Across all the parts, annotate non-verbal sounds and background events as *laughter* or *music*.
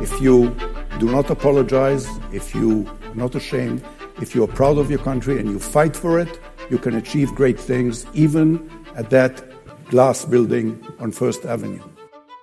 If you do not apologize, if you are not ashamed, if you are proud of your country and you fight for it, you can achieve great things even at that glass building on First Avenue.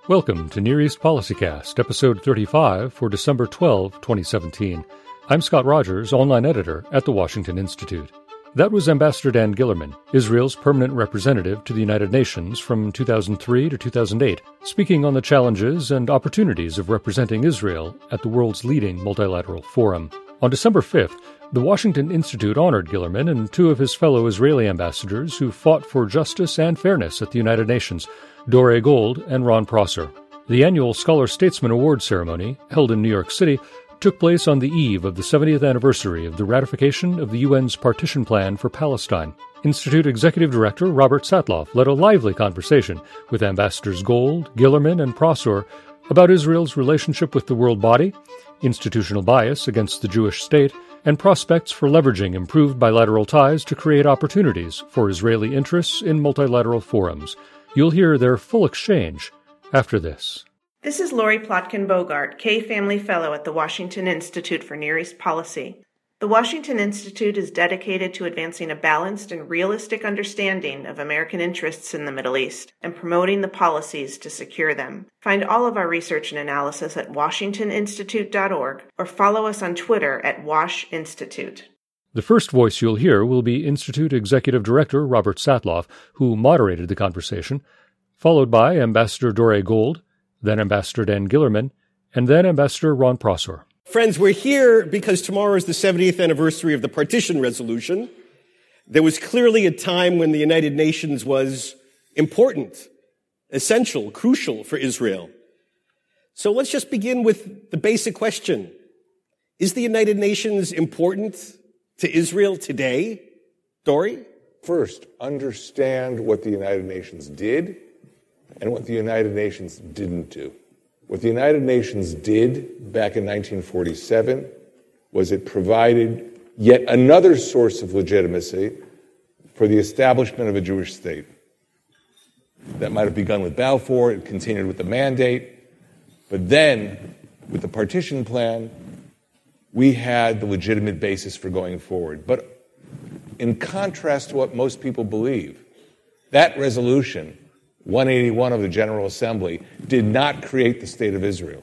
Welcome to Near East Policycast, episode 35 for December 12, 2017. I'm Scott Rogers, online editor at the Washington Institute. That was Ambassador Dan Gillerman, Israel's permanent representative to the United Nations from 2003 to 2008, speaking on the challenges and opportunities of representing Israel at the world's leading multilateral forum. On December 5th, the Washington Institute honored Gillerman and two of his fellow Israeli ambassadors who fought for justice and fairness at the United Nations, Dore Gold and Ron Prosor. The annual Scholar Statesman Award ceremony, held in New York City, took place on the eve of the 70th anniversary of the ratification of the UN's partition plan for Palestine. Institute Executive Director Robert Satloff led a lively conversation with Ambassadors Gold, Gillerman, and Prosor about Israel's relationship with the world body, institutional bias against the Jewish state, and prospects for leveraging improved bilateral ties to create opportunities for Israeli interests in multilateral forums. You'll hear their full exchange after this. This is Lori Plotkin Bogart, K Family Fellow at the Washington Institute for Near East Policy. The Washington Institute is dedicated to advancing a balanced and realistic understanding of American interests in the Middle East and promoting the policies to secure them. Find all of our research and analysis at washingtoninstitute.org or follow us on Twitter at Wash Institute. The first voice you'll hear will be Institute Executive Director Robert Satloff, who moderated the conversation, followed by Ambassador Dore Gold, then Ambassador Dan Gillerman, and then Ambassador Ron Prosor. Friends, we're here because tomorrow is the 70th anniversary of the partition resolution. There was clearly a time when the United Nations was important, essential, crucial for Israel. So let's just begin with the basic question. Is the United Nations important to Israel today? Dore? First, understand what the United Nations did and what the United Nations didn't do. What the United Nations did back in 1947 was it provided yet another source of legitimacy for the establishment of a Jewish state. That might have begun with Balfour, it continued with the mandate, but then, with the partition plan, we had the legitimate basis for going forward. But in contrast to what most people believe, that resolution 181 of the General Assembly did not create the State of Israel.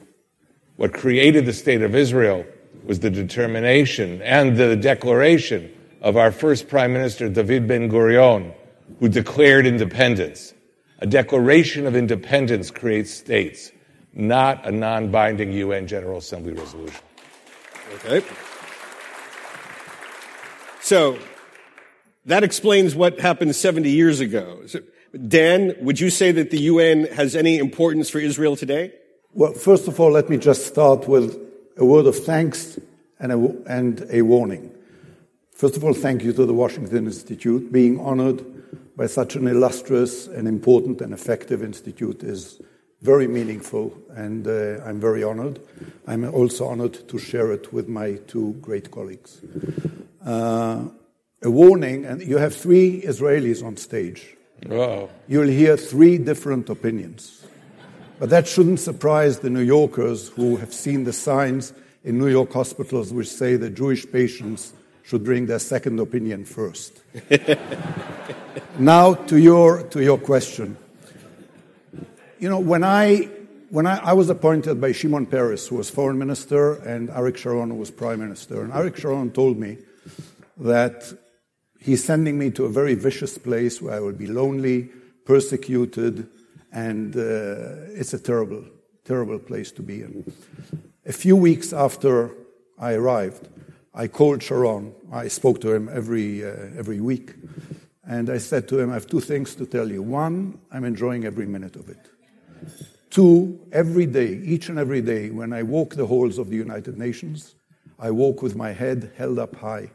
What created the State of Israel was the determination and the declaration of our first Prime Minister, David Ben Gurion, who declared independence. A declaration of independence creates states, not a non binding UN General Assembly resolution. Okay. So, that explains what happened 70 years ago. So, Dan, would you say that the UN has any importance for Israel today? Well, first of all, let me just start with a word of thanks and a, and a warning. First of all, thank you to the Washington Institute. Being honored by such an illustrious and important and effective institute is very meaningful, and uh, I'm very honored. I'm also honored to share it with my two great colleagues. Uh, a warning, and you have three Israelis on stage. Wow. You'll hear three different opinions. But that shouldn't surprise the New Yorkers who have seen the signs in New York hospitals which say that Jewish patients should bring their second opinion first. *laughs* now to your, to your question. You know, when I, when I, I was appointed by Shimon Peres, who was foreign minister, and Arik Sharon, who was prime minister, and Arik Sharon told me that He's sending me to a very vicious place where I will be lonely, persecuted, and uh, it's a terrible, terrible place to be in. A few weeks after I arrived, I called Sharon. I spoke to him every, uh, every week. And I said to him, I have two things to tell you. One, I'm enjoying every minute of it. Two, every day, each and every day, when I walk the halls of the United Nations, I walk with my head held up high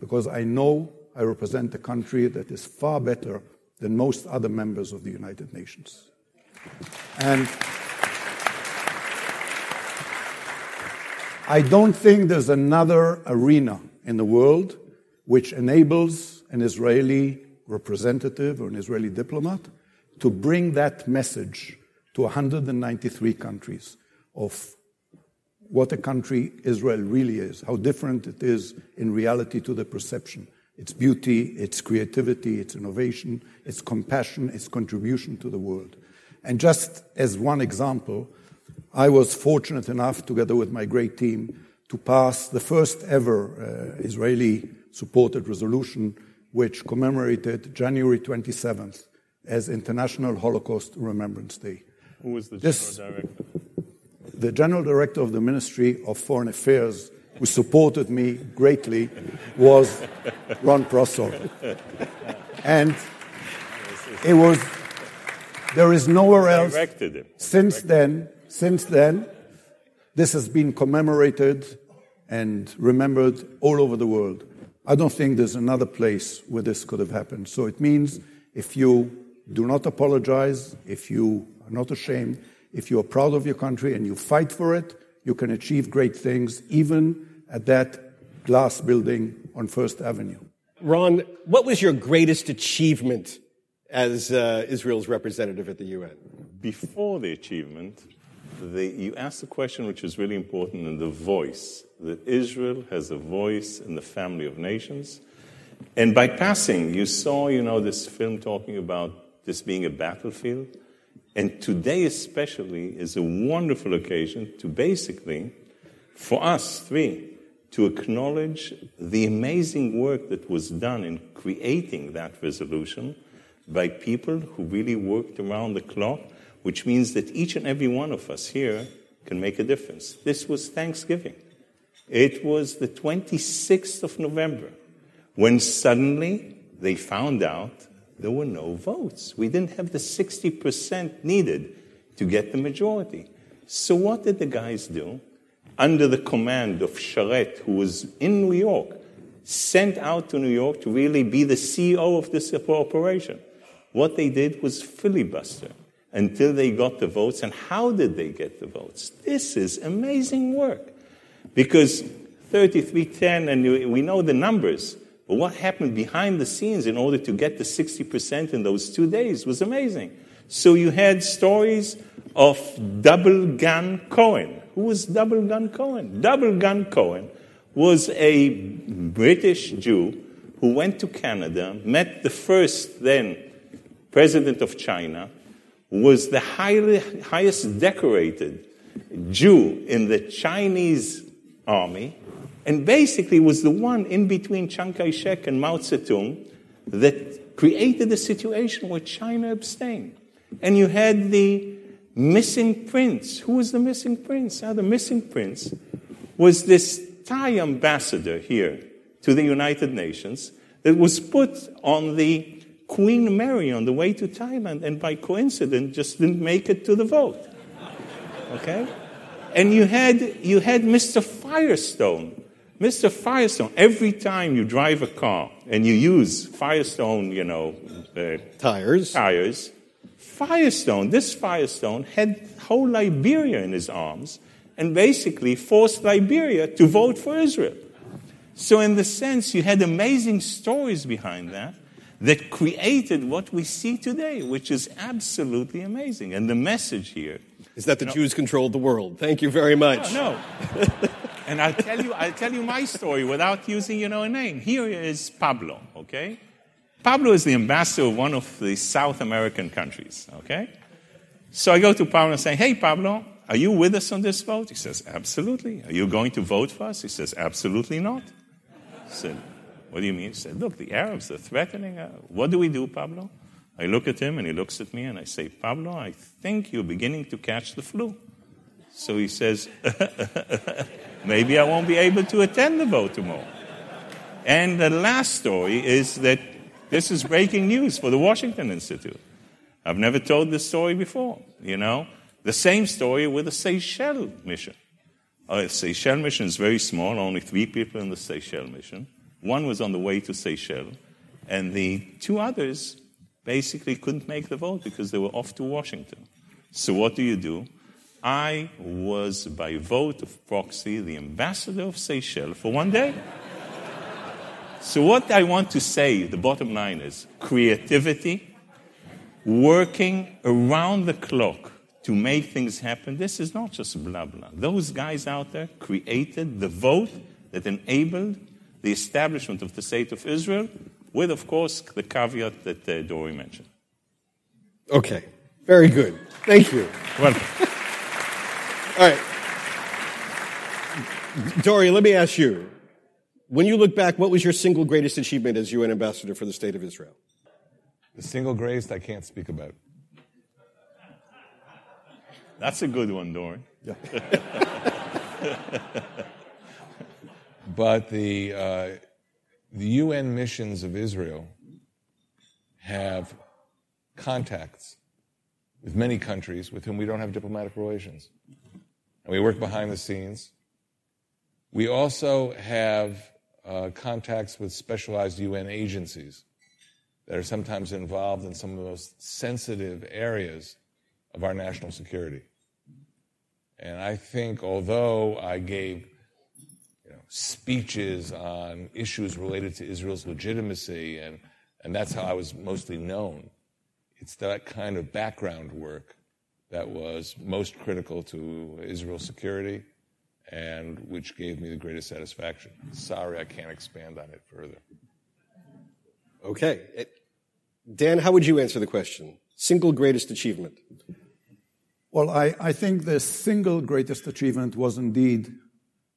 because I know I represent a country that is far better than most other members of the United Nations. And I don't think there's another arena in the world which enables an Israeli representative or an Israeli diplomat to bring that message to 193 countries of what a country Israel really is, how different it is in reality to the perception. Its beauty, its creativity, its innovation, its compassion, its contribution to the world. And just as one example, I was fortunate enough, together with my great team, to pass the first ever uh, Israeli supported resolution which commemorated January 27th as International Holocaust Remembrance Day. Who was the general this, director? The general director of the Ministry of Foreign Affairs, who supported me greatly, was Ron Prosor. And it was, there is nowhere else. Since then, since then, this has been commemorated and remembered all over the world. I don't think there's another place where this could have happened. So it means if you do not apologize, if you are not ashamed, if you are proud of your country and you fight for it, you can achieve great things, even at that glass building on First Avenue. Ron, what was your greatest achievement as uh, Israel's representative at the UN? Before the achievement, the, you asked a question which is really important in the voice that Israel has a voice in the family of nations. And by passing, you saw, you know, this film talking about this being a battlefield. And today, especially, is a wonderful occasion to basically, for us three, to acknowledge the amazing work that was done in creating that resolution by people who really worked around the clock, which means that each and every one of us here can make a difference. This was Thanksgiving. It was the 26th of November when suddenly they found out there were no votes. We didn't have the 60% needed to get the majority. So, what did the guys do? Under the command of Sharett, who was in New York, sent out to New York to really be the CEO of this operation. What they did was filibuster until they got the votes. And how did they get the votes? This is amazing work. Because 3310, and we know the numbers, but what happened behind the scenes in order to get the 60% in those two days was amazing. So you had stories of Double Gun Cohen. Who was Double Gun Cohen? Double Gun Cohen was a British Jew who went to Canada, met the first then president of China, was the highly, highest decorated Jew in the Chinese army, and basically was the one in between Chiang Kai shek and Mao Zedong that created a situation where China abstained. And you had the missing prince. Who was the missing prince? Now, the missing prince was this Thai ambassador here to the United Nations that was put on the Queen Mary on the way to Thailand and by coincidence just didn't make it to the vote. Okay? And you had, you had Mr. Firestone. Mr. Firestone, every time you drive a car and you use Firestone, you know, uh, tires, tires, Firestone, this Firestone had whole Liberia in his arms and basically forced Liberia to vote for Israel. So, in the sense, you had amazing stories behind that that created what we see today, which is absolutely amazing. And the message here is that the you know, Jews controlled the world. Thank you very much. No, no. and I'll tell you, I'll tell you my story without using, you know, a name. Here is Pablo, okay? Pablo is the ambassador of one of the South American countries, okay? So I go to Pablo and say, hey, Pablo, are you with us on this vote? He says, absolutely. Are you going to vote for us? He says, absolutely not. I said, what do you mean? He said, Look, the Arabs are threatening. us. what do we do, Pablo? I look at him and he looks at me and I say, Pablo, I think you're beginning to catch the flu. So he says, *laughs* Maybe I won't be able to attend the vote tomorrow. And the last story is that this is breaking news for the Washington Institute. I've never told this story before, you know. The same story with the Seychelles mission. Uh, the Seychelles mission is very small, only three people in the Seychelles mission. One was on the way to Seychelles, and the two others basically couldn't make the vote because they were off to Washington. So what do you do? I was, by vote of proxy, the ambassador of Seychelles for one day. So, what I want to say, the bottom line is creativity, working around the clock to make things happen. This is not just blah, blah. Those guys out there created the vote that enabled the establishment of the state of Israel, with, of course, the caveat that uh, Dore mentioned. Okay, very good. Thank you. Welcome. All right. Dore, let me ask you. When you look back, what was your single greatest achievement as UN ambassador for the state of Israel? The single greatest I can't speak about. That's a good one, Dore. Yeah. *laughs* but the, uh, the UN missions of Israel have contacts with many countries with whom we don't have diplomatic relations. And we work behind the scenes. We also have uh, contacts with specialized UN agencies that are sometimes involved in some of the most sensitive areas of our national security. And I think although I gave you know, speeches on issues related to Israel's legitimacy, and, and that's how I was mostly known, it's that kind of background work that was most critical to Israel's security and which gave me the greatest satisfaction. Sorry, I can't expand on it further. Okay. Dan, how would you answer the question? Single greatest achievement? Well, I, I think the single greatest achievement was indeed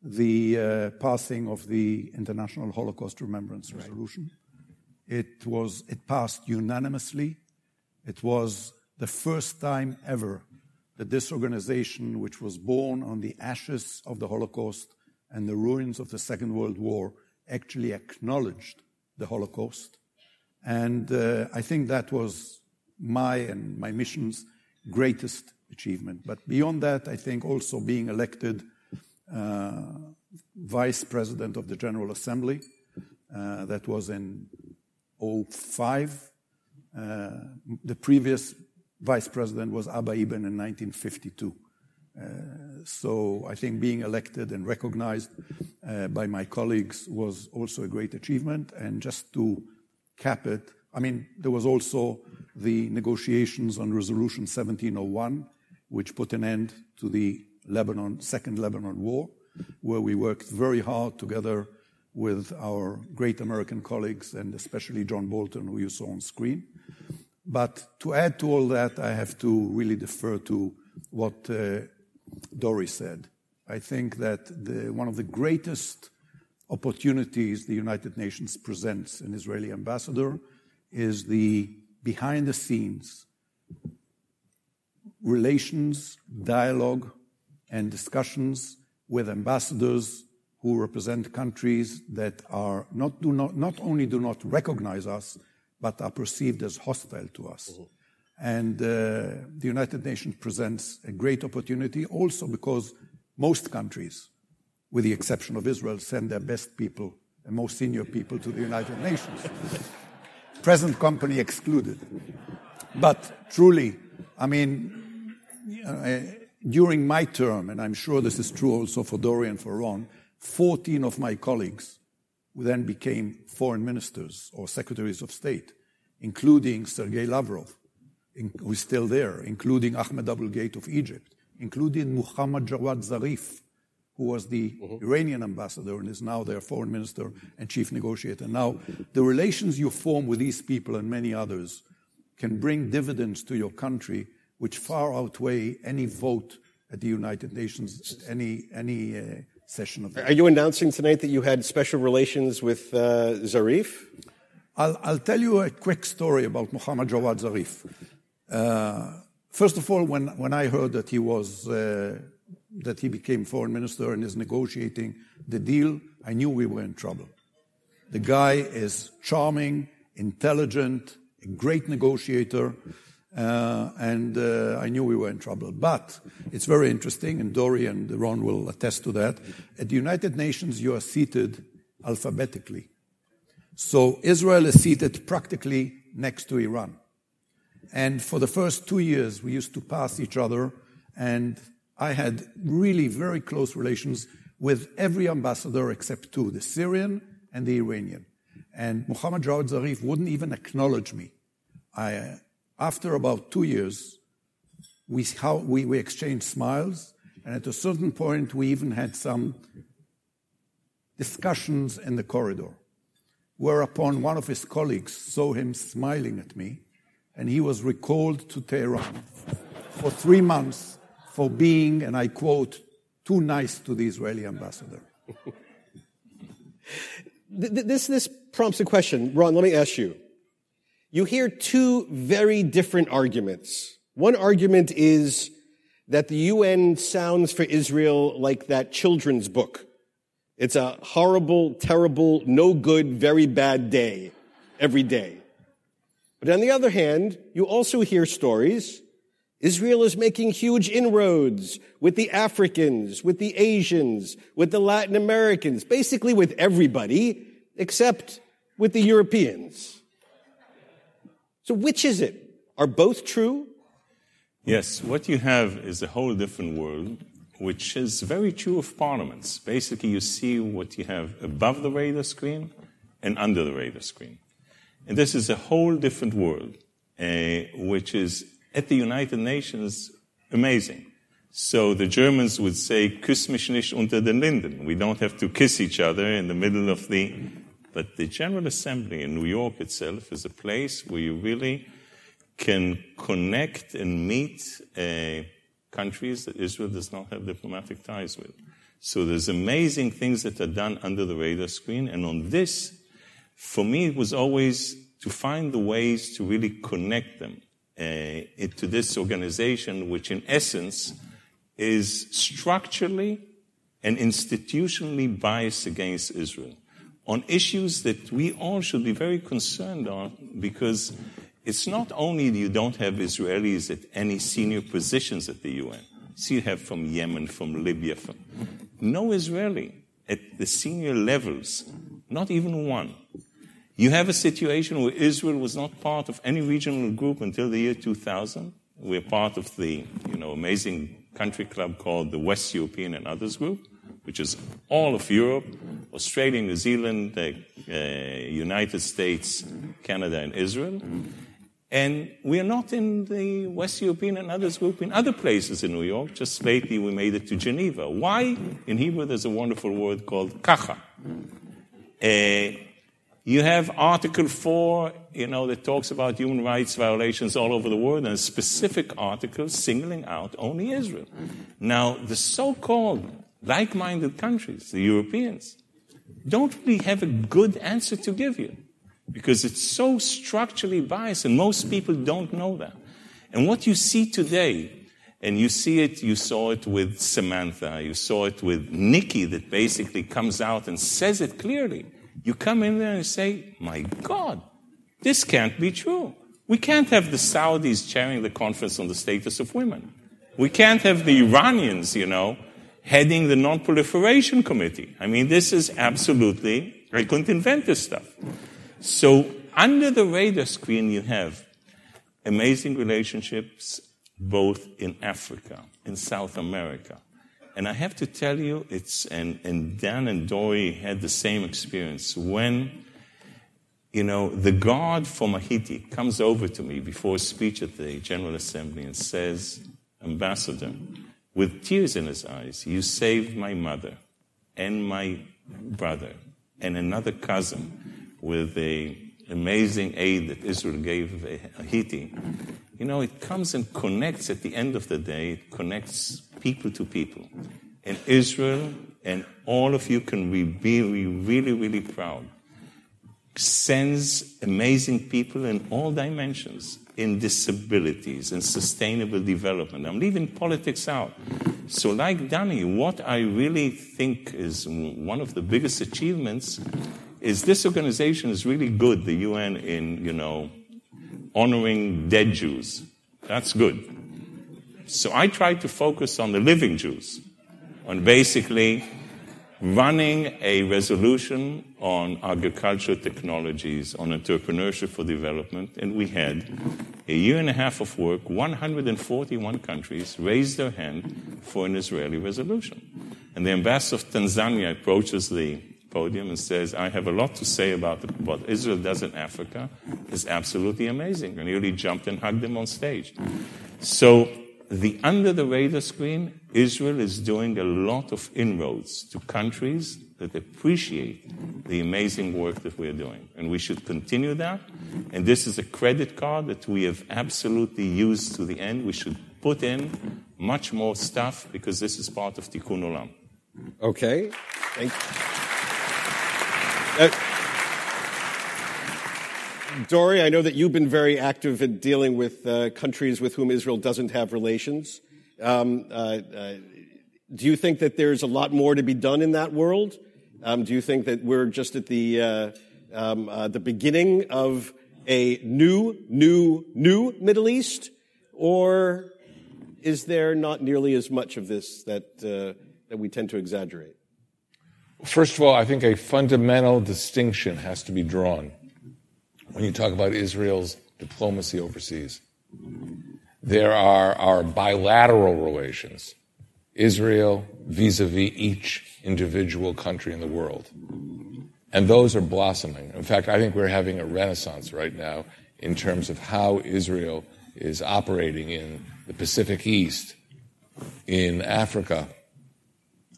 the uh, passing of the International Holocaust Remembrance right. Resolution. It was it passed unanimously. It was the first time ever that this organization, which was born on the ashes of the Holocaust and the ruins of the Second World War, actually acknowledged the Holocaust. And uh, I think that was my and my mission's greatest achievement. But beyond that, I think also being elected uh, vice president of the General Assembly, uh, that was in 05. Uh, the previous vice president was Abba Eban in 1952. Uh, so I think being elected and recognized uh, by my colleagues was also a great achievement. And just to cap it, I mean, there was also the negotiations on Resolution 1701, which put an end to the Lebanon, Second Lebanon War, where we worked very hard together with our great American colleagues and especially John Bolton, who you saw on screen. But to add to all that, I have to really defer to what uh, Dore said. I think that one of the greatest opportunities the United Nations presents an Israeli ambassador is the behind the scenes relations, dialogue, and discussions with ambassadors who represent countries that not only do not recognize us, but are perceived as hostile to us. Mm-hmm. And uh, the United Nations presents a great opportunity also because most countries, with the exception of Israel, send their best people and most senior people to the United Nations. *laughs* Present company excluded. But truly, I mean, uh, during my term, and I'm sure this is true also for Dorian for Ron, 14 of my colleagues who then became foreign ministers or secretaries of state, including Sergei Lavrov, who is still there, including Ahmed Aboul Gheit of Egypt, including Muhammad Jawad Zarif, who was the mm-hmm. Iranian ambassador and is now their foreign minister and chief negotiator. Now, the relations you form with these people and many others can bring dividends to your country which far outweigh any vote at the United Nations, any, any uh, session of. Are you announcing tonight that you had special relations with uh, Zarif? I'll, I'll, tell you a quick story about Muhammad Jawad Zarif. Uh, first of all, when, when I heard that he was uh, that he became foreign minister and is negotiating the deal, I knew we were in trouble. The guy is charming, intelligent, a great negotiator. Uh, and uh, I knew we were in trouble. But it's very interesting, and Dore and Ron will attest to that. At the United Nations, you are seated alphabetically. So Israel is seated practically next to Iran. And for the first two years, we used to pass each other, and I had really very close relations with every ambassador except two, the Syrian and the Iranian. And Muhammad Jawad Zarif wouldn't even acknowledge me. I, after about two years, We, how, we, we exchanged smiles, and at a certain point, we even had some discussions in the corridor. Whereupon one of his colleagues saw him smiling at me, and he was recalled to Tehran for three months for being, and I quote, too nice to the Israeli ambassador. *laughs* this, this prompts a question. Ron, let me ask you. You hear two very different arguments. One argument is that the UN sounds for Israel like that children's book. It's a horrible, terrible, no good, very bad day every day. But on the other hand, you also hear stories Israel is making huge inroads with the Africans, with the Asians, with the Latin Americans, basically with everybody except with the Europeans. So which is it? Are both true? Yes, what you have is a whole different world, which is very true of parliaments. Basically, you see what you have above the radar screen and under the radar screen. And this is a whole different world, uh, which is at the United Nations amazing. So the Germans would say, küss mich nicht unter den Linden. We don't have to kiss each other in the middle of the, but the General Assembly in New York itself is a place where you really can connect and meet uh, countries that Israel does not have diplomatic ties with. So there's amazing things that are done under the radar screen. And on this, for me, it was always to find the ways to really connect them uh, to this organization, which in essence is structurally and institutionally biased against Israel on issues that we all should be very concerned on because it's not only you don't have Israelis at any senior positions at the UN. See, you have from Yemen, from Libya, from no Israeli at the senior levels, not even one. You have a situation where Israel was not part of any regional group until the year 2000. We're part of the, you know, amazing country club called the West European and Others Group, which is all of Europe, Australia, New Zealand, the uh, United States, Canada, and Israel. And we are not in the West European and Others Group in other places in New York. Just lately we made it to Geneva. Why? In Hebrew there's a wonderful word called kacha. Uh, you have Article 4, you know, that talks about human rights violations all over the world, and a specific article singling out only Israel. Now, the so-called like-minded countries, the Europeans, don't really have a good answer to give you because it's so structurally biased, and most people don't know that. And what you see today, and you see it, you saw it with Samantha, you saw it with Nikki, that basically comes out and says it clearly you come in there and say, My God, this can't be true. We can't have the Saudis chairing the conference on the status of women. We can't have the Iranians, you know, heading the non-proliferation committee. I mean, this is absolutely, I couldn't invent this stuff. So under the radar screen, you have amazing relationships both in Africa, in South America, and I have to tell you, it's, and, and Dan and Dory had the same experience. When, you know, the guard from Haiti comes over to me before a speech at the General Assembly and says, Ambassador, with tears in his eyes, you saved my mother and my brother and another cousin with the amazing aid that Israel gave Haiti. You know, it comes and connects at the end of the day, it connects people to people. And Israel and all of you can be really, really, really proud. Sends amazing people in all dimensions, in disabilities, and sustainable development. I'm leaving politics out. So, like Danny, what I really think is one of the biggest achievements is this organization is really good, the UN, in, you know, honoring dead Jews. That's good. So I try to focus on the living Jews, on basically running a resolution on agricultural technologies, on entrepreneurship for development, and we had a year and a half of work, 141 countries raised their hand for an Israeli resolution. And the ambassador of Tanzania approaches the podium and says, I have a lot to say about what Israel does in Africa. It's absolutely amazing. And he really jumped and hugged him on stage. So the under the radar screen, Israel is doing a lot of inroads to countries that appreciate the amazing work that we're doing. And we should continue that. And this is a credit card that we have absolutely used to the end. We should put in much more stuff because this is part of Tikkun Olam. Okay. Thank you. Uh, Dore, I know that you've been very active in dealing with uh, countries with whom Israel doesn't have relations. Um, uh, uh, do you think that there's a lot more to be done in that world? Um, do you think that we're just at the uh, um, uh, the beginning of a new, new, new Middle East, or is there not nearly as much of this that that we tend to exaggerate? First of all, I think a fundamental distinction has to be drawn when you talk about Israel's diplomacy overseas. There are our bilateral relations, Israel vis a vis each individual country in the world. And those are blossoming. In fact, I think we're having a renaissance right now in terms of how Israel is operating in the Pacific East, in Africa,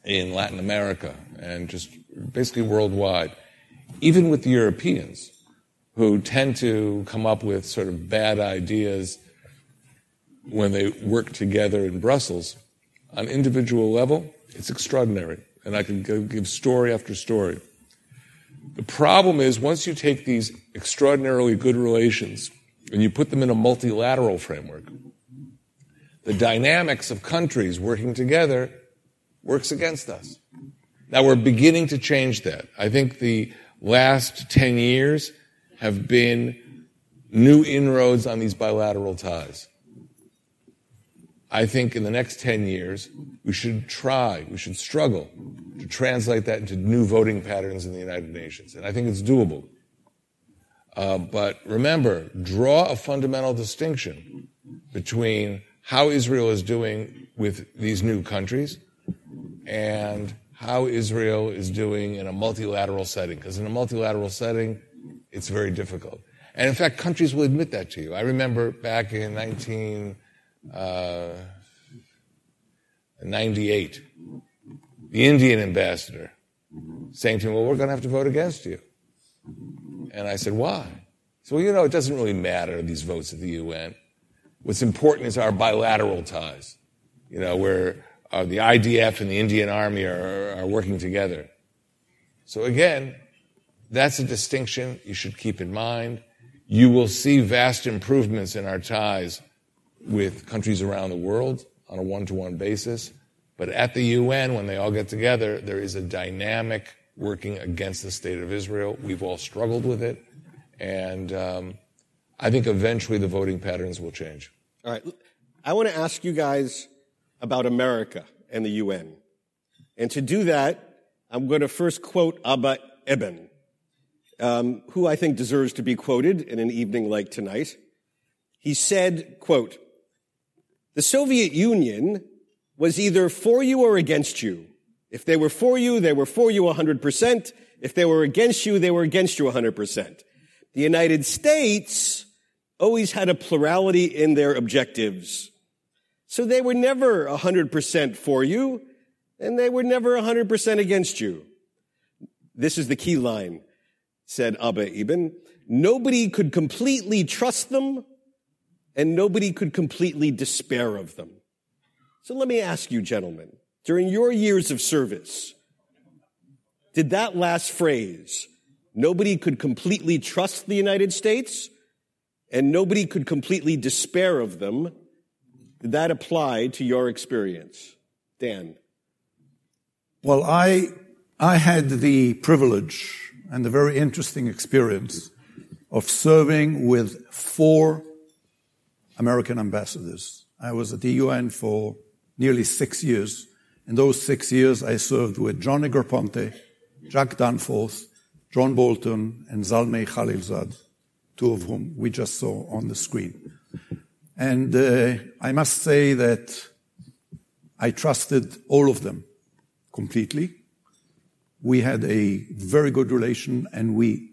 in Latin America, and just basically worldwide. Even with the Europeans, who tend to come up with sort of bad ideas when they work together in Brussels, on individual level, it's extraordinary. And I can give story after story. The problem is once you take these extraordinarily good relations and you put them in a multilateral framework, the dynamics of countries working together works against us. Now we're beginning to change that. I think the last 10 years have been new inroads on these bilateral ties. I think in the next 10 years, we should try, we should struggle to translate that into new voting patterns in the United Nations. And I think it's doable. Uh, but remember, draw a fundamental distinction between how Israel is doing with these new countries and how Israel is doing in a multilateral setting. Because in a multilateral setting, it's very difficult. And in fact, countries will admit that to you. I remember back in 19, uh, 98, the Indian ambassador saying to me, Well, we're going to have to vote against you. And I said, Why? So, Well, you know, it doesn't really matter, these votes at the UN. What's important is our bilateral ties, you know, where uh, the IDF and the Indian Army are, are working together. So again, that's a distinction you should keep in mind. You will see vast improvements in our ties with countries around the world on a one to one basis. But at the UN, when they all get together, there is a dynamic working against the state of Israel. We've all struggled with it. And um, I think eventually the voting patterns will change. All right. I want to ask you guys about America and the UN. And to do that, I'm going to first quote Abba Eban, um, who I think deserves to be quoted in an evening like tonight. He said, quote, the Soviet Union was either for you or against you. If they were for you, they were for you 100%. If they were against you, they were against you 100%. The United States always had a plurality in their objectives. So they were never 100% for you, and they were never 100% against you. This is the key line, said Abba Eban. Nobody could completely trust them, and nobody could completely despair of them. So let me ask you, gentlemen, during your years of service, did that last phrase, nobody could completely trust the United States and nobody could completely despair of them, did that apply to your experience? Dan. Well, I, I had the privilege and the very interesting experience of serving with four American ambassadors. I was at the UN for nearly six years. In those six years, I served with John Negroponte, Jack Danforth, John Bolton, and Zalmay Khalilzad, two of whom we just saw on the screen. And uh, I must say that I trusted all of them completely. We had a very good relation, and we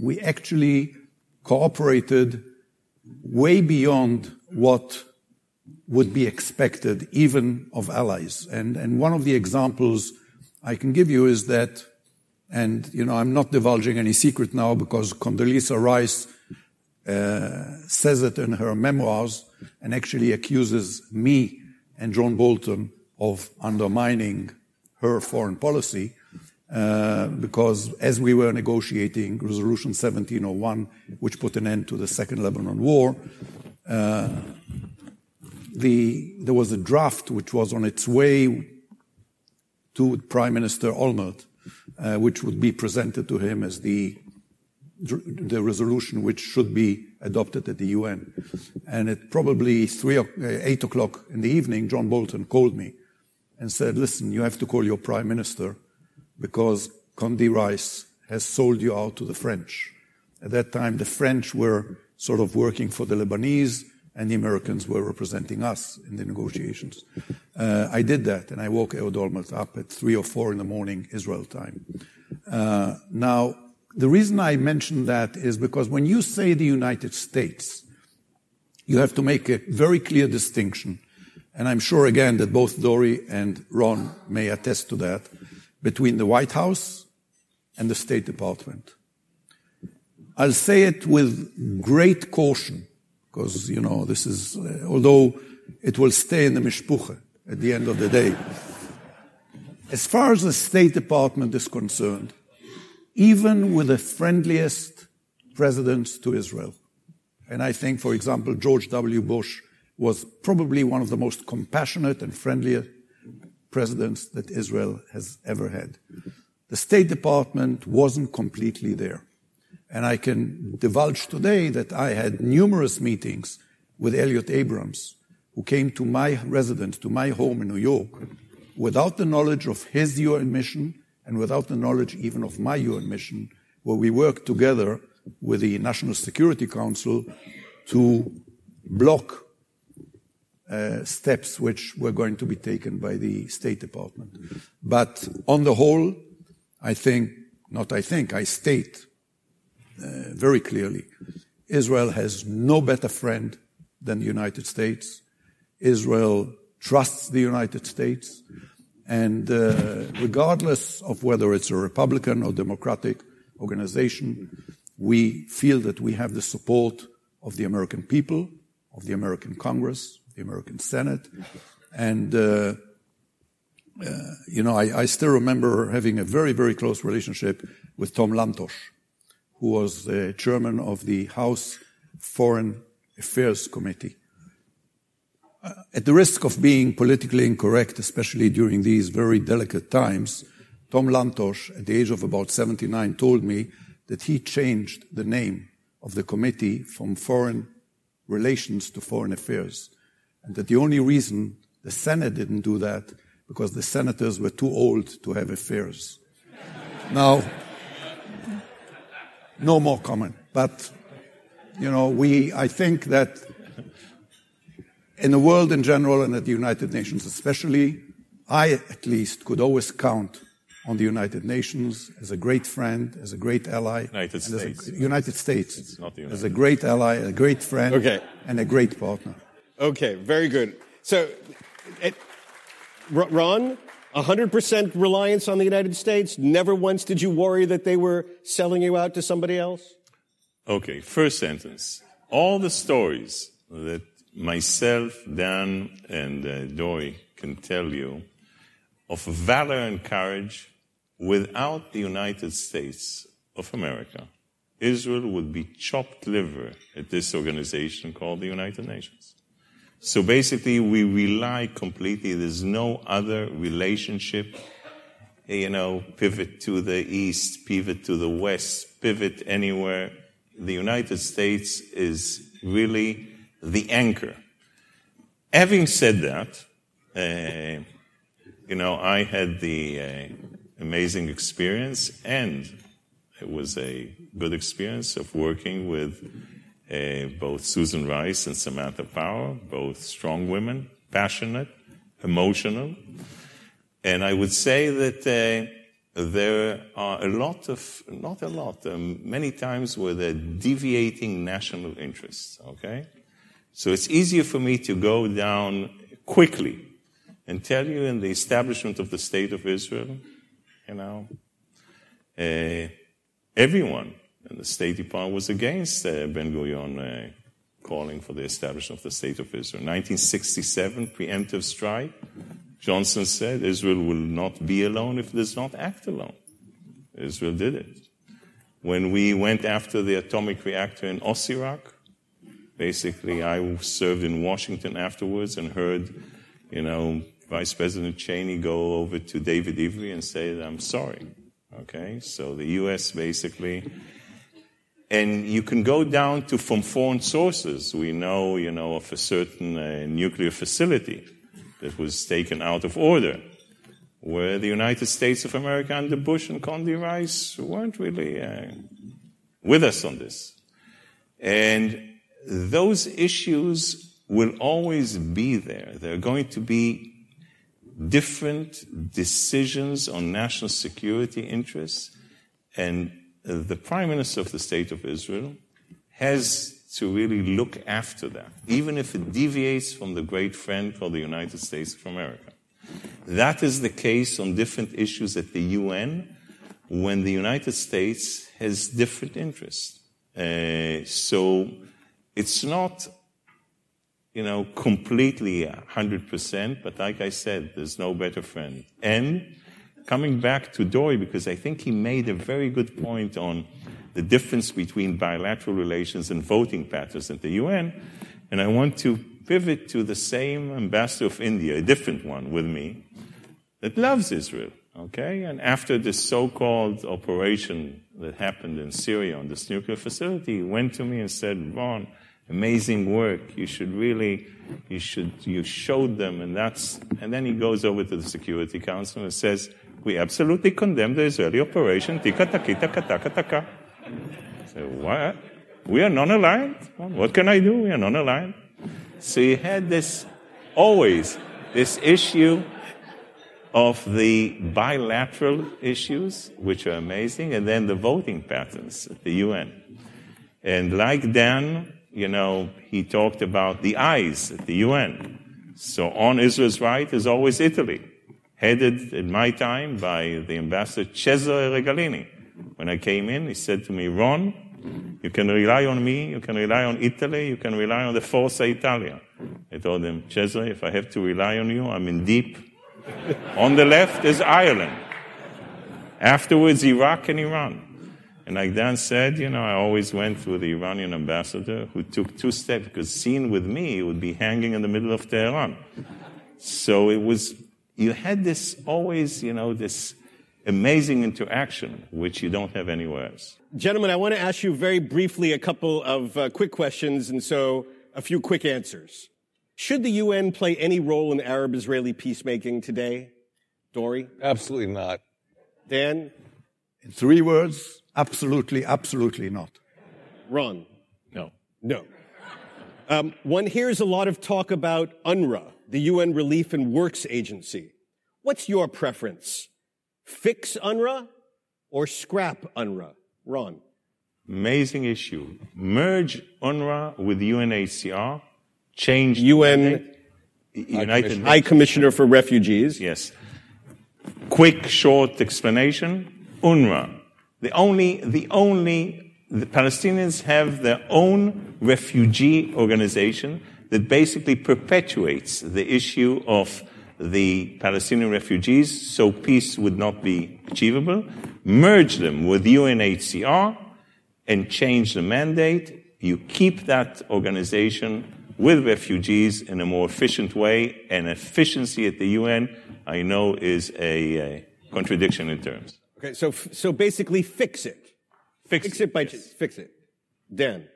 we actually cooperated way beyond what would be expected even of allies. And, and one of the examples I can give you is that, and you know, I'm not divulging any secret now because Condoleezza Rice uh, says it in her memoirs and actually accuses me and John Bolton of undermining her foreign policy. Uh, because as we were negotiating Resolution 1701, which put an end to the Second Lebanon War, uh, the, there was a draft which was on its way to Prime Minister Olmert, uh, which would be presented to him as the the resolution which should be adopted at the UN. And at probably three, eight o'clock in the evening, John Bolton called me and said, "Listen, you have to call your prime minister because Condi Rice has sold you out to the French." At that time, the French were sort of working for the Lebanese and the Americans were representing us in the negotiations. Uh, I did that, and I woke Ehud Olmert up at three or four in the morning, Israel time. Uh, now, the reason I mention that is because when you say the United States, you have to make a very clear distinction, and I'm sure again that both Dore and Ron may attest to that, between the White House and the State Department. I'll say it with great caution because, you know, this is, uh, although it will stay in the mishpucha at the end of the day. As far as the State Department is concerned, even with the friendliest presidents to Israel, and I think, for example, George W. Bush was probably one of the most compassionate and friendlier presidents that Israel has ever had. The State Department wasn't completely there. And I can divulge today that I had numerous meetings with Elliott Abrams, who came to my residence, to my home in New York, without the knowledge of his UN mission and without the knowledge even of my UN mission, where we worked together with the National Security Council to block steps which were going to be taken by the State Department. But on the whole, I think, not I think, I state uh, very clearly. Israel has no better friend than the United States. Israel trusts the United States. And uh, regardless of whether it's a Republican or Democratic organization, we feel that we have the support of the American people, of the American Congress, the American Senate. And, uh, uh, you know, I, I, still remember having a very, very close relationship with Tom Lantos, who was the chairman of the House Foreign Affairs Committee. Uh, at the risk of being politically incorrect, especially during these very delicate times, Tom Lantos, at the age of about 79, told me that he changed the name of the committee from foreign relations to foreign affairs. And that the only reason the Senate didn't do that because the senators were too old to have affairs. now, no more comment. But, you know, we, I think that in the world in general and at the United Nations especially, I at least could always count on the United Nations as a great friend, as a great ally. United States. United States. It's not the United As a great ally, a great friend, okay. and a great partner. Okay, very good. So, it, Ron, 100% reliance on the United States? Never once did you worry that they were selling you out to somebody else? Okay, first sentence. All the stories that myself, Dan, and uh, Dore can tell you of valor and courage without the United States of America, Israel would be chopped liver at this organization called the United Nations. So basically, we rely completely. There's no other relationship, you know, pivot to the east, pivot to the west, pivot anywhere. The United States is really the anchor. Having said that, uh, you know, I had the uh, amazing experience, and it was a good experience of working with uh, both Susan Rice and Samantha Power, both strong women, passionate, emotional. And I would say that uh, there are a lot of, not a lot, um, many times where they're deviating national interests, okay? So it's easier for me to go down quickly and tell you in the establishment of the state of Israel, you know, uh, everyone in the State Department was against uh, Ben Gurion uh, calling for the establishment of the state of Israel. 1967, preemptive strike. Johnson said Israel will not be alone if it does not act alone. Israel did it. When we went after the atomic reactor in Osirak, basically I served in Washington afterwards and heard, you know, Vice President Cheney go over to David Ivry and say, I'm sorry. Okay, so the U.S. basically, and you can go down to from foreign sources. We know, you know, of a certain uh, nuclear facility that was taken out of order, where the United States of America under Bush and Condi Rice weren't really uh, with us on this. And those issues will always be there. There are going to be different decisions on national security interests, and the Prime Minister of the State of Israel has to really look after that, even if it deviates from the great friend called the United States of America. That is the case on different issues at the UN when the United States has different interests. Uh, so it's not you know, completely 100%, but like I said, there's no better friend. And coming back to Dore, because I think he made a very good point on the difference between bilateral relations and voting patterns at the UN, and I want to pivot to the same ambassador of India, a different one with me, that loves Israel, okay? And after this so-called operation that happened in Syria on this nuclear facility, he went to me and said, Ron, amazing work. You should really, you should, you showed them, and that's, and then he goes over to the Security Council and says, we absolutely condemn the Israeli operation, tika takita kataka taka. taka. So what? We are non-aligned? What can I do? We are non-aligned. So he had this, always, this issue of the bilateral issues, which are amazing, and then the voting patterns at the UN. And like Dan, you know, he talked about the eyes at the UN. So on Israel's right is always Italy, headed in my time by the ambassador Cesare Ragaglini. When I came in, he said to me, Ron, you can rely on me, you can rely on Italy, you can rely on the Forza Italia. I told him, Cesare, if I have to rely on you, I'm in deep. *laughs* on the left is Ireland. Afterwards, Iraq and Iran. And like Dan said, you know, I always went through the Iranian ambassador who took two steps because seen with me, it would be hanging in the middle of Tehran. So it was, you had this always, you know, this amazing interaction, which you don't have anywhere else. Gentlemen, I want to ask you very briefly a couple of uh, quick questions, and so a few quick answers. Should the UN play any role in Arab Israeli peacemaking today? Dore? Absolutely not. Dan? In three words, Absolutely, absolutely not. Ron? No. No. Um, one hears a lot of talk about UNRWA, the UN Relief and Works Agency. What's your preference? Fix UNRWA or scrap UNRWA? Ron? Amazing issue. Merge UNRWA with UNHCR, change UN United High Commissioner for Refugees. Yes. Quick, short explanation. UNRWA the only, the only, the Palestinians have their own refugee organization that basically perpetuates the issue of the Palestinian refugees, so peace would not be achievable. Merge them with UNHCR and change the mandate. You keep that organization with refugees in a more efficient way, and efficiency at the UN, I know, is a, a contradiction in terms. Okay, so so basically, fix it. Fix, fix it by yes. fix it. Dan.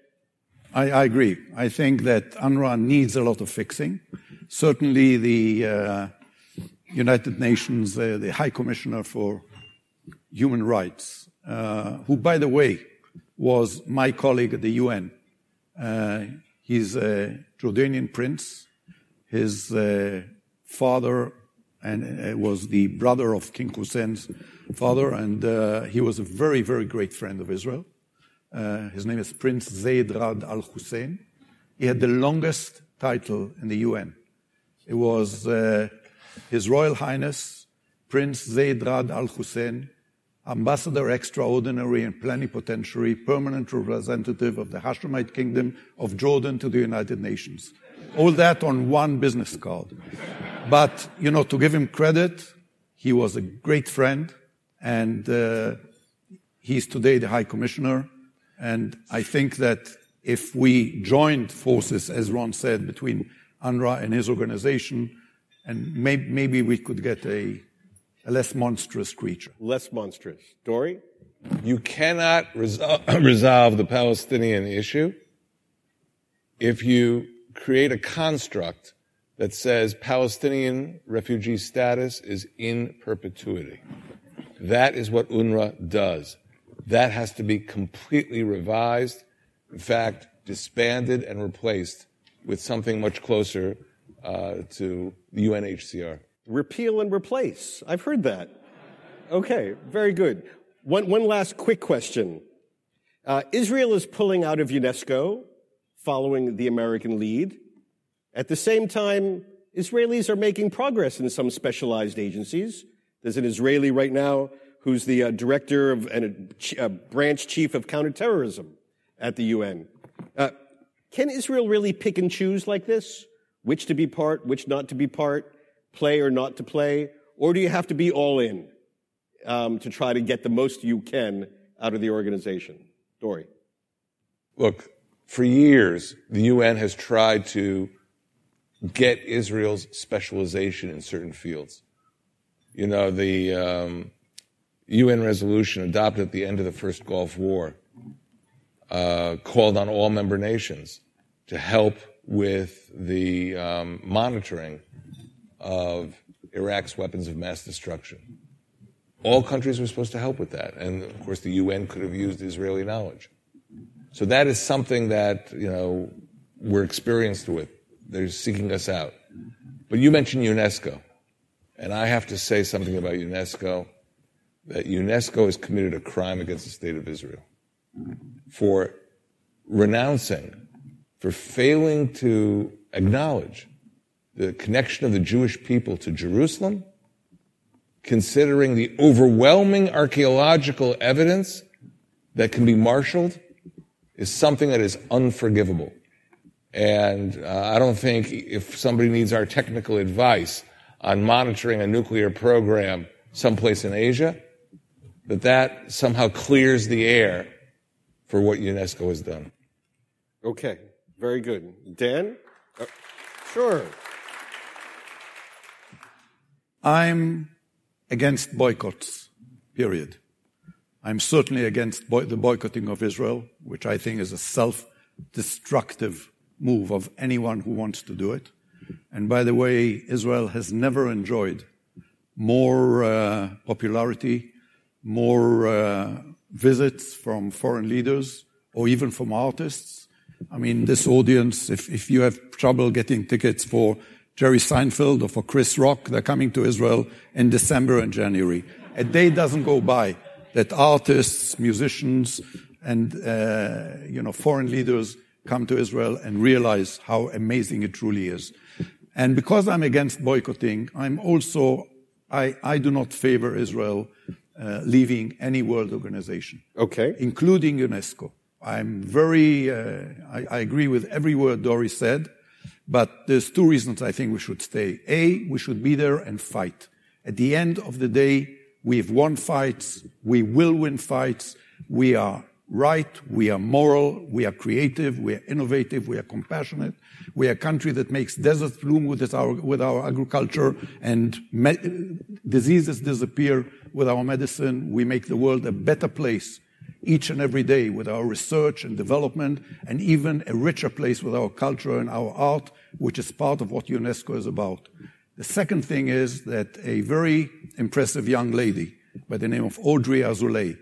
I, I, agree. I think that UNRWA needs a lot of fixing. Certainly, the uh, United Nations, uh, the High Commissioner for Human Rights, uh, who, by the way, was my colleague at the UN. Uh, he's a Jordanian prince. His uh, father and uh, was the brother of King Hussein's father, and uh, he was a very, very great friend of Israel. Uh, his name is Prince Zeid Ra'ad Al Hussein. he had the longest title in the UN. It was uh, His Royal Highness Prince Zeid Ra'ad Al Hussein, Ambassador Extraordinary and Plenipotentiary, Permanent Representative of the Hashemite Kingdom of Jordan to the United Nations. All that on one business card. But, you know, to give him credit, he was a great friend and uh, he's today the High Commissioner. And I think that if we joined forces, as Ron said, between UNRWA and his organization, and may, maybe we could get a, a, less monstrous creature. Less monstrous. Dore? You cannot resol- *clears throat* resolve the Palestinian issue if you create a construct that says Palestinian refugee status is in perpetuity. That is what UNRWA does. That has to be completely revised, in fact, disbanded and replaced with something much closer uh, to the UNHCR. Repeal and replace. I've heard that. Okay, very good. One, one last quick question. Uh, Israel is pulling out of UNESCO following the American lead. At the same time, Israelis are making progress in some specialized agencies. There's an Israeli right now who's the uh, director of and a, a, branch chief of counterterrorism at the UN. Uh, can Israel really pick and choose like this? Which to be part, which not to be part, play or not to play? Or do you have to be all in um, to try to get the most you can out of the organization? Dore. Look, for years, the UN has tried to get Israel's specialization in certain fields. You know, the um, UN resolution adopted at the end of the first Gulf War uh, called on all member nations to help with the um, monitoring of Iraq's weapons of mass destruction. All countries were supposed to help with that, and of course, the UN could have used Israeli knowledge. So that is something that you know we're experienced with. They're seeking us out. But you mentioned UNESCO. And I have to say something about UNESCO that UNESCO has committed a crime against the state of Israel for renouncing, for failing to acknowledge the connection of the Jewish people to Jerusalem, considering the overwhelming archaeological evidence that can be marshaled, is something that is unforgivable. And uh, I don't think if somebody needs our technical advice on monitoring a nuclear program someplace in Asia, that that somehow clears the air for what UNESCO has done. Okay, very good. Dan? Uh, sure. I'm against boycotts, period. I'm certainly against boy- the boycotting of Israel, which I think is a self destructive move of anyone who wants to do it. And by the way, Israel has never enjoyed more uh, popularity, more uh, visits from foreign leaders or even from artists. I mean, this audience, if, if you have trouble getting tickets for Jerry Seinfeld or for Chris Rock, they're coming to Israel in December and January. A day doesn't go by that artists, musicians, and uh, you know foreign leaders come to Israel and realize how amazing it truly is. And because I'm against boycotting, I'm also, I, I do not favor Israel uh, leaving any world organization. Okay. Including UNESCO. I'm very, uh, I, I, agree with every word Dore said, but there's two reasons I think we should stay. A, we should be there and fight. At the end of the day, we've won fights, we will win fights, we are right, we are moral, we are creative, we are innovative, we are compassionate. We are a country that makes deserts bloom with our, with our agriculture and diseases disappear with our medicine. We make the world a better place each and every day with our research and development and even a richer place with our culture and our art, which is part of what UNESCO is about. The second thing is that a very impressive young lady by the name of Audrey Azoulay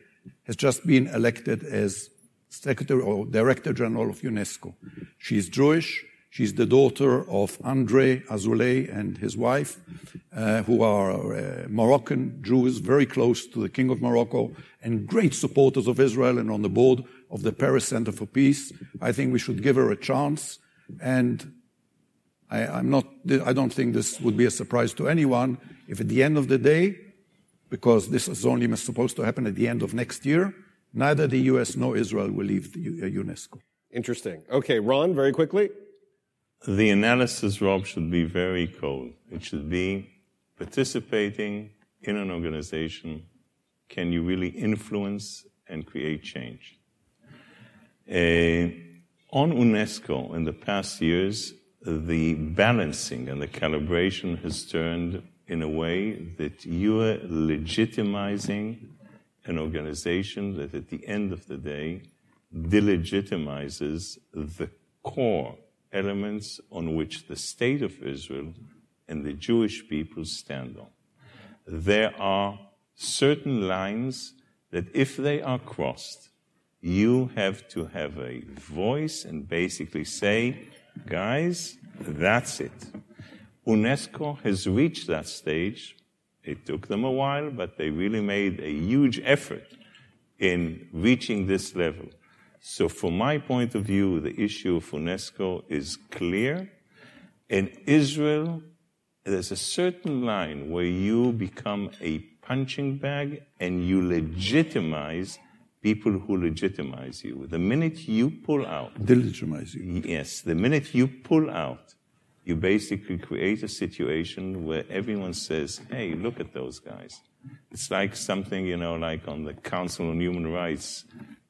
has just been elected as Secretary or Director General of UNESCO. She's Jewish. She's the daughter of Andre Azoulay and his wife, uh, who are uh, Moroccan Jews, very close to the King of Morocco, and great supporters of Israel and on the board of the Peres Center for Peace. I think we should give her a chance. And I, I'm not, I don't think this would be a surprise to anyone if at the end of the day, because this is only supposed to happen at the end of next year, neither the US nor Israel will leave the UNESCO. Interesting. Okay, Ron, very quickly. The analysis, Rob, should be very cold. It should be participating in an organization. Can you really influence and create change? Uh, on UNESCO, in the past years, the balancing and the calibration has turned in a way that you are legitimizing an organization that at the end of the day delegitimizes the core elements on which the state of Israel and the Jewish people stand on. There are certain lines that if they are crossed, you have to have a voice and basically say, guys, that's it. UNESCO has reached that stage. It took them a while, but they really made a huge effort in reaching this level. So, from my point of view, the issue of UNESCO is clear. In Israel, there's a certain line where you become a punching bag and you legitimize people who legitimize you. The minute you pull out, delegitimize you. Yes, the minute you pull out, you basically create a situation where everyone says, hey, look at those guys. It's like something, you know, like on the Council on Human Rights,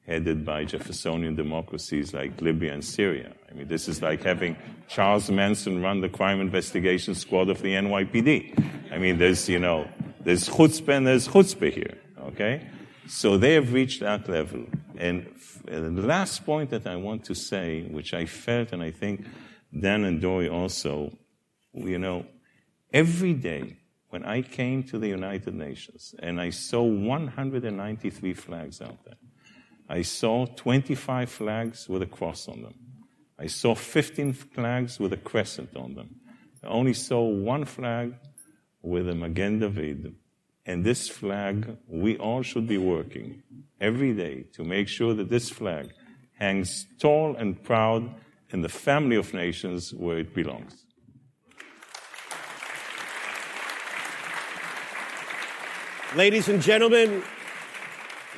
headed by Jeffersonian democracies like Libya and Syria. I mean, this is like having Charles Manson run the crime investigation squad of the NYPD. I mean, there's, you know, there's chutzpah and there's chutzpah here, okay? So they have reached that level. And the last point that I want to say, which I felt and I think Dan and Dore also, you know, every day when I came to the United Nations and I saw 193 flags out there, I saw 25 flags with a cross on them. I saw 15 flags with a crescent on them. I only saw one flag with a Magen David. And this flag, we all should be working every day to make sure that this flag hangs tall and proud in the family of nations where it belongs. Ladies and gentlemen,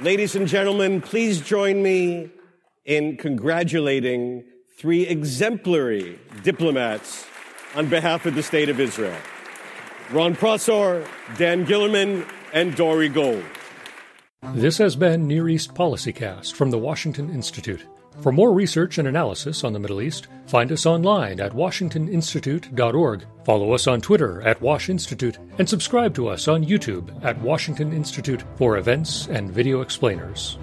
ladies and gentlemen, please join me in congratulating three exemplary diplomats on behalf of the State of Israel. Ron Prosor, Dan Gillerman, and Dore Gold. This has been Near East Policycast from the Washington Institute. For more research and analysis on the Middle East, find us online at washingtoninstitute.org, follow us on Twitter at Wash Institute, and subscribe to us on YouTube at Washington Institute for events and video explainers.